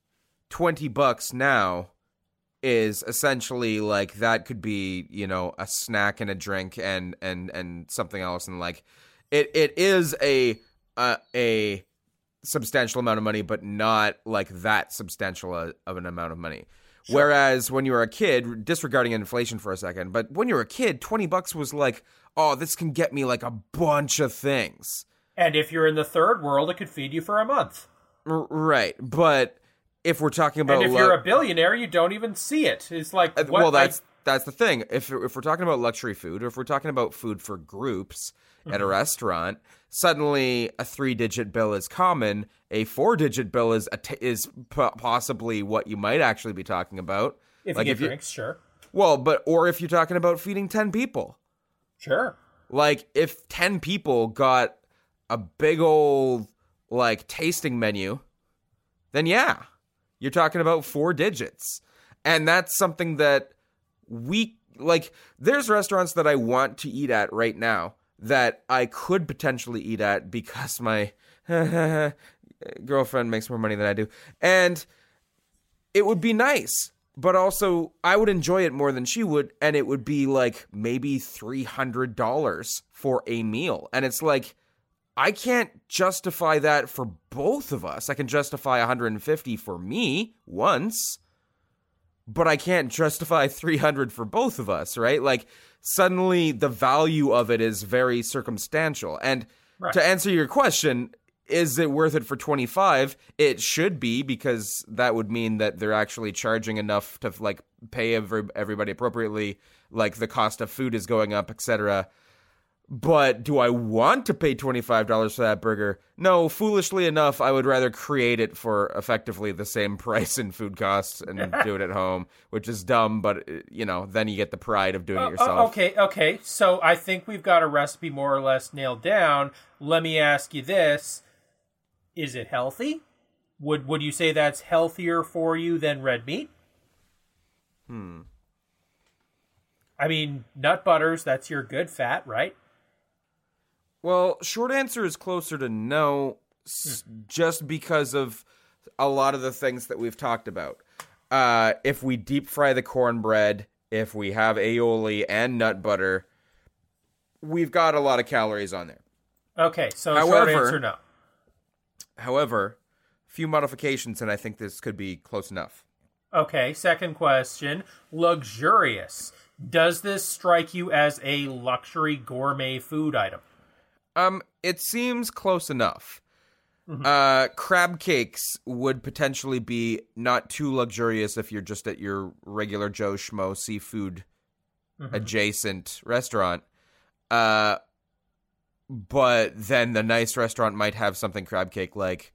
20 bucks now is essentially like that could be, you know, a snack and a drink and and and something else and like it it is a a, a substantial amount of money but not like that substantial a, of an amount of money. Whereas when you were a kid, disregarding inflation for a second, but when you were a kid, 20 bucks was like, "Oh, this can get me like a bunch of things." and if you're in the third world, it could feed you for a month. R- right. But if we're talking about And if lu- you're a billionaire, you don't even see it. It's like Uh, what, well, that's that's the thing. If if we're talking about luxury food, or if we're talking about food for groups at a Mm-hmm. restaurant, suddenly a three-digit bill is common. A four-digit bill is a t- is po- possibly what you might actually be talking about. if like you if get you- drinks, sure, Well, but or if you're talking about feeding ten people, sure. like if ten people got a big old like tasting menu, then yeah, you're talking about four digits. And that's something that we like there's restaurants that I want to eat at right now that I could potentially eat at because my girlfriend makes more money than I do. And it would be nice, but also I would enjoy it more than she would and it would be like maybe $300 for a meal. And it's like I can't justify that for both of us. I can justify 150 for me once, but I can't justify 300 for both of us, right? Like suddenly the value of it is very circumstantial. And Right. to answer your question, is it worth it for 25? It should be because that would mean that they're actually charging enough to like pay every, everybody appropriately, like the cost of food is going up, et etc. But do I want to pay $25 for that burger? No, foolishly enough, I would rather create it for effectively the same price in food costs and do it at home, which is dumb, but uh, you know, then you get the pride of doing Oh, it yourself. oh, okay, okay. So I think we've got a recipe more or less nailed down. Let me ask you this: Is it healthy? Would Would you say that's healthier for you than red meat? Hmm. I mean, nut butters. That's your good fat, right? Well, short answer is closer to no, s- just because of a lot of the things that we've talked about. Uh, if we deep fry the cornbread, if we have aioli and nut butter, we've got a lot of calories on there. Okay, so short However- answer no. However, few modifications, and I think this could be close enough. Okay, second question: luxurious. Does this strike you as a luxury gourmet food item? Um, it seems close enough. Uh, crab cakes would potentially be not too luxurious if you're just at your regular Joe Schmo seafood adjacent restaurant. Uh, but then the nice restaurant might have something crab cake like.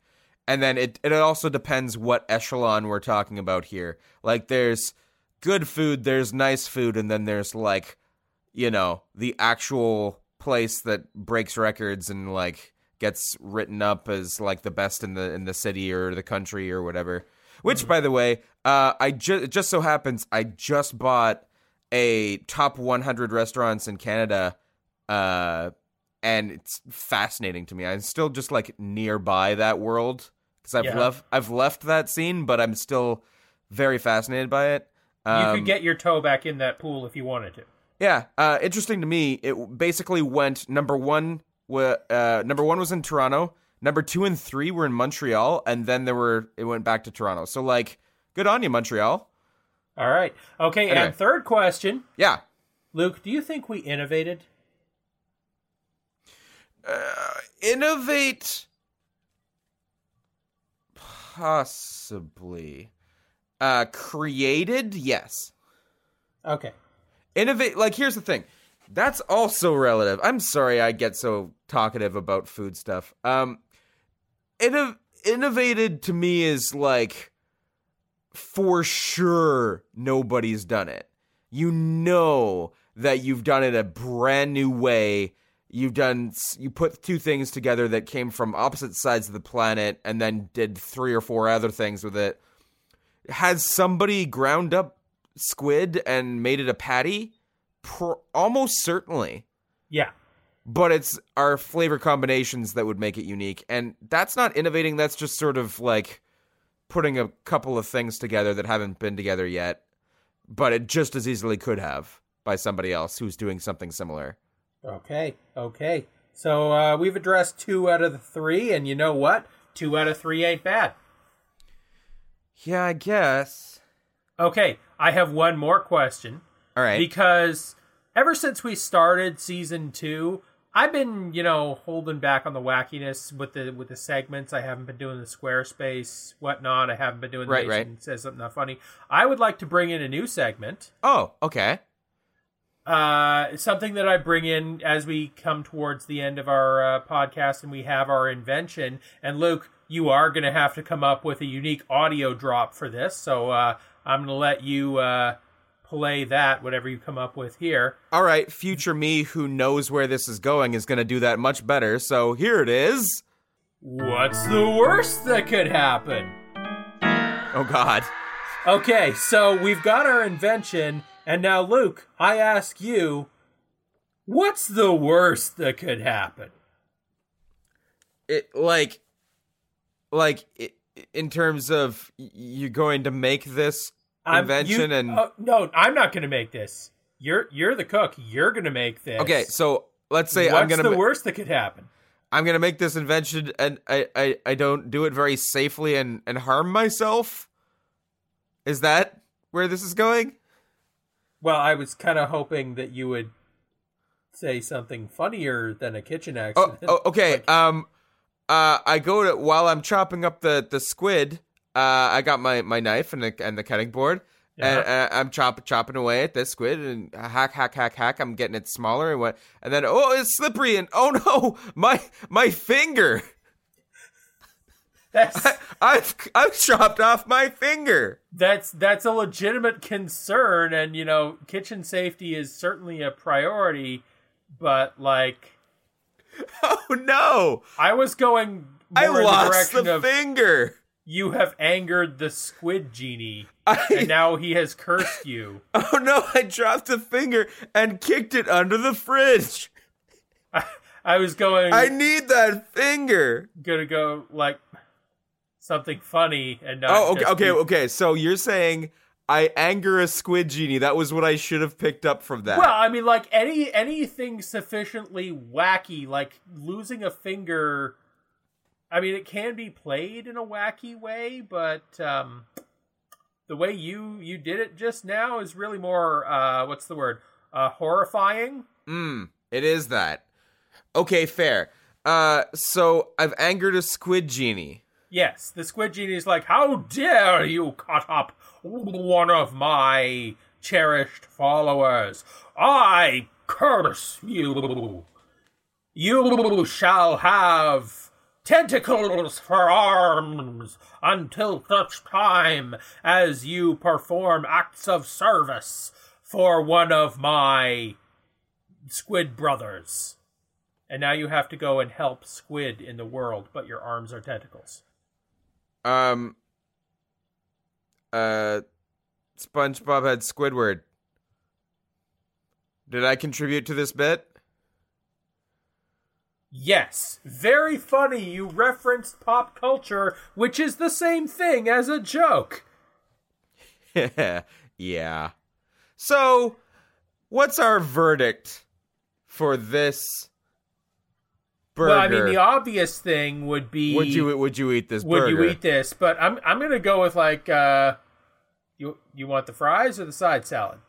And then it it also depends what echelon we're talking about here. Like there's good food, there's nice food, and then there's like, you know, the actual place that breaks records and like gets written up as like the best in the in the city or the country or whatever. Which, by the way, uh, I just it just so happens I just bought a top 100 restaurants in Canada, uh, and it's fascinating to me. I'm still just like nearby that world because I've Yeah. left I've left that scene, but I'm still very fascinated by it. you Um, could get your toe back in that pool if you wanted to. Yeah, uh, interesting to me. It basically went number one. Uh, number one was in Toronto. Number two and three were in Montreal, and then there were it went back to Toronto. So like, good on you, Montreal. All right. Okay, Anyway. and third question, Yeah, Luke, do you think we innovated? innovate, possibly. Uh, created, yes. Okay. Innovate like here's the thing that's also relative i'm sorry i get so talkative about food stuff um inno- innovated to me is like for sure nobody's done it. You know that you've done it a brand new way. You've done you put two things together that came from opposite sides of the planet and then did three or four other things with it. Has somebody ground up squid and made it a patty? Pro- almost certainly. Yeah. But it's our flavor combinations that would make it unique. And that's not innovating, that's just sort of like putting a couple of things together that haven't been together yet, but it just as easily could have by somebody else who's doing something similar. Okay, okay. So uh, we've addressed two out of the three, and you know what? Two out of three ain't bad. Yeah, I guess. Okay, I have one more question. All right. Because ever since we started season two, I've been, you know, holding back on the wackiness with the with the segments. I haven't been doing the Squarespace whatnot. I haven't been doing the right, right. says something not funny. I would like to bring in a new segment. Oh, okay. Uh, something that I bring in as we come towards the end of our uh, podcast and we have our invention. And Luke, you are going to have to come up with a unique audio drop for this. So uh, I'm going to let you uh, play that, whatever you come up with here. All right, future me who knows where this is going is going to do that much better. So here it is. What's the worst that could happen? Oh, God. Okay, so we've got our invention, and now, Luke, I ask you, what's the worst that could happen? It, like, like, it, in terms of you're going to make this invention you- and. uh, no, I'm not going to make this. You're you're the cook. You're going to make this. okay, so let's say what's I'm going to. the to. worst that could happen? I'm gonna make this invention and I, I, I don't do it very safely and, and harm myself. Is that where this is going? Well, I was kind of hoping that you would say something funnier than a kitchen Oh, accident. oh okay. Like, Um uh I go to while I'm chopping up the, the squid, uh I got my, my knife and the and the cutting board. And uh, I'm chop, chopping away at this squid and hack, hack, hack, hack. I'm getting it smaller and what? And then oh, it's slippery and oh no, my my finger! that's I've I've chopped off my finger. that's that's a legitimate concern, and you know, kitchen safety is certainly a priority. But like, Oh no! I was going I in the lost direction the of finger. You have angered the squid genie, I, and now he has cursed you. oh no! I dropped a finger and kicked it under the fridge. I was going I need that finger. gonna go like something funny and not. Oh, okay, okay, okay. So you're saying I anger a squid genie? That was what I should have picked up from that. Well, I mean, like any anything sufficiently wacky, like losing a finger. I mean, it can be played in a wacky way, but um, the way you you did it just now is really more uh, what's the word? Uh, horrifying. Mm, it is that. Okay, fair. Uh, so I've angered a squid genie. Yes, the squid genie is like, "How dare you cut up one of my cherished followers? I curse you. You shall have tentacles for arms until such time as you perform acts of service for one of my squid brothers." And now you have to go and help squid in the world, but your arms are tentacles. Um. Uh, SpongeBob had Squidward. Did I contribute to this bit? Yes, very funny. You referenced pop culture, which is the same thing as a joke. yeah. So, what's our verdict for this burger? Well, I mean, the obvious thing would be would you would you eat this would burger? you eat this? But I'm I'm gonna go with like uh, you you want the fries or the side salad?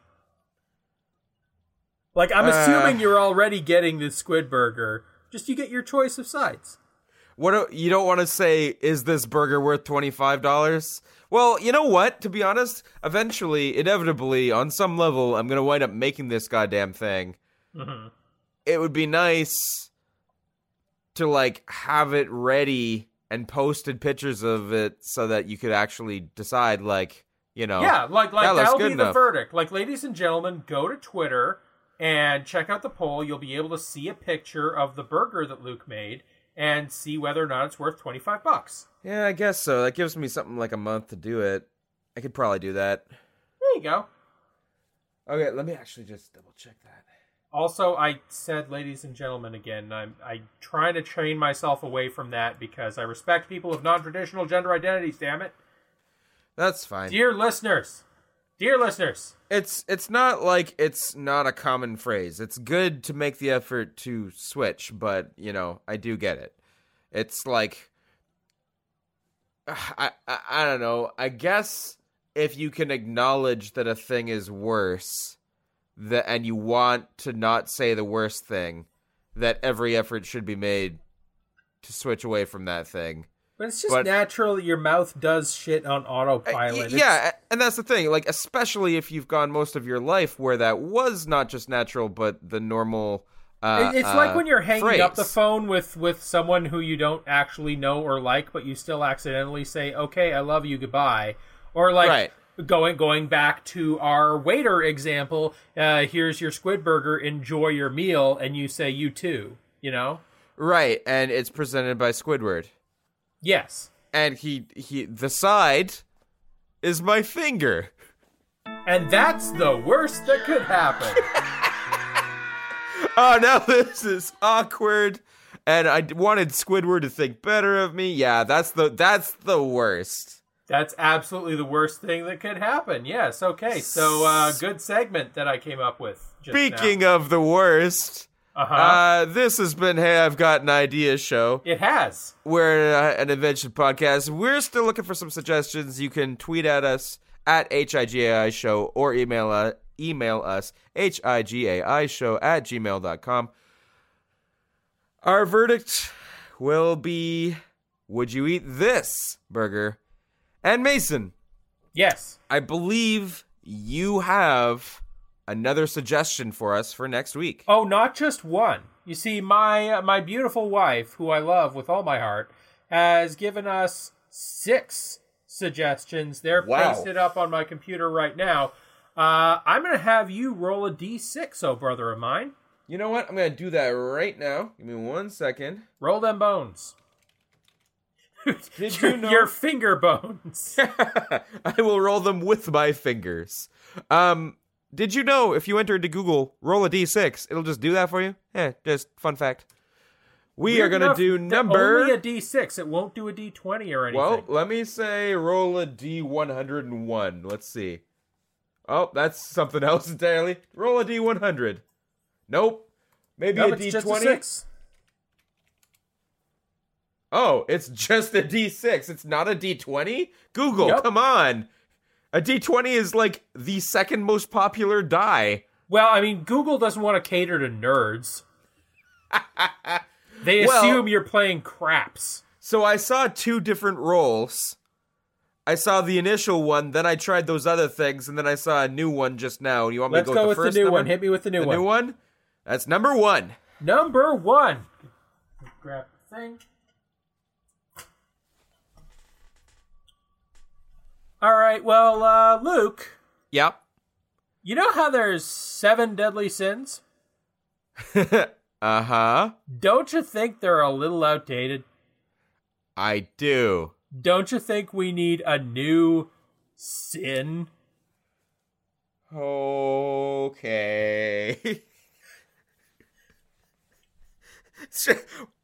Like I'm Uh, assuming you're already getting the squid burger. Just you get your choice of sides. What do- you don't want to say? Is this burger worth twenty five dollars? Well, you know what? To be honest, eventually, inevitably, on some level, I'm gonna wind up making this goddamn thing. Mhm. It would be nice to like have it ready and posted pictures of it so that you could actually decide, like, you know, Yeah, like like that that'll good be the verdict. Like, ladies and gentlemen, go to Twitter and check out the poll. You'll be able to see a picture of the burger that Luke made and see whether or not it's worth twenty five bucks. yeah, I guess so. That gives me something like a month to do it. I could probably do that. There you go. Okay, let me actually just double check that. Also, I said, ladies and gentlemen, again. I'm I'm trying to train myself away from that because I respect people of non traditional gender identities. Damn it, That's fine. dear listeners, dear listeners. it's it's not like it's not a common phrase. It's good to make the effort to switch, but you know, I do get it. It's like I I, I don't know. I guess if you can acknowledge that a thing is worse, that and you want to not say the worst thing, that every effort should be made to switch away from that thing. But it's just But- natural that your mouth does shit on Uh, autopilot. It's- yeah, a- and that's the thing. Like, especially if you've gone most of your life where that was not just natural, but the normal. Uh, It- it's uh, like when you're hanging up the phone with with someone who you don't actually know or like, but you still accidentally say, "Okay, I love you, goodbye," or like Right. going going back to our waiter example. Uh, here's your squid burger. Enjoy your meal, and you say, "You too." You know? Right, and it's presented by Squidward, Yes. and he he the side is my finger. And that's the worst that could happen. Oh, now this is awkward. And I wanted Squidward to think better of me. Yeah, that's the that's the worst. that's absolutely the worst thing that could happen. Yes. Okay. So, uh, good segment that I came up with. Just Speaking of the worst, uh-huh. uh, this has been Hey, I've Got an Idea show. it has. We're uh, an invention podcast. We're still looking for some suggestions. You can tweet at us at HIGAI show or email uh, email us HIGAI show at gmail.com. Our verdict will be Would you eat this burger? And Mason, Yes. I believe you have another suggestion for us for next week. Oh, not just one. You see, my uh, my beautiful wife, who I love with all my heart, has given us six suggestions. They're Wow. pasted up on my computer right now. Uh, I'm going to have you roll a d6, oh brother of mine. You know what? I'm going to do that right now. Give me one second. Roll them bones. Did your, you know- your finger bones? I will roll them with my fingers. Um, did you know if you enter into Google, roll a d6, it'll just do that for you? Yeah, just fun fact. We are going to enough do number. only a d6. It won't do a d20 or anything. well, let me say roll a d101. Let's see. Oh, that's something else entirely. Roll a d100. Nope. Maybe Nope, a it's d20. just a six. Oh, it's just a D6. It's not a D20? Google, Yep. come on. A D20 is like the second most popular die. Well, I mean, Google doesn't want to cater to nerds. They Well- assume you're playing craps. So I saw two different rolls. I saw the initial one, then I tried those other things, and then I saw a new one just now. You want me Let's to go go with with the first new number? one. Hit me with the new one. the one. new one? That's number one. Number one. Grab the thing. All right. Well, uh, Luke, Yep. you know how there's seven deadly sins? uh huh. Don't you think they're a little outdated? I do. Don't you think we need a new sin? Okay.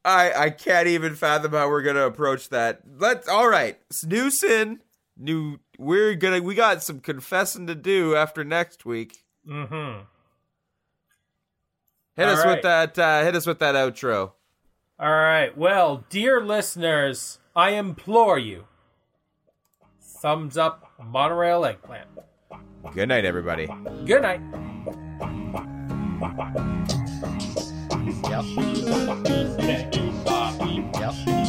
I I can't even fathom how we're gonna approach that. Let's all right. New sin. New we're gonna we got some confessing to do after next week. Mm-hmm. Hit All us right. with that uh hit us with that outro. All right. Well, dear listeners, I implore you. Thumbs up monorail eggplant. Good night, everybody. Good night. Okay.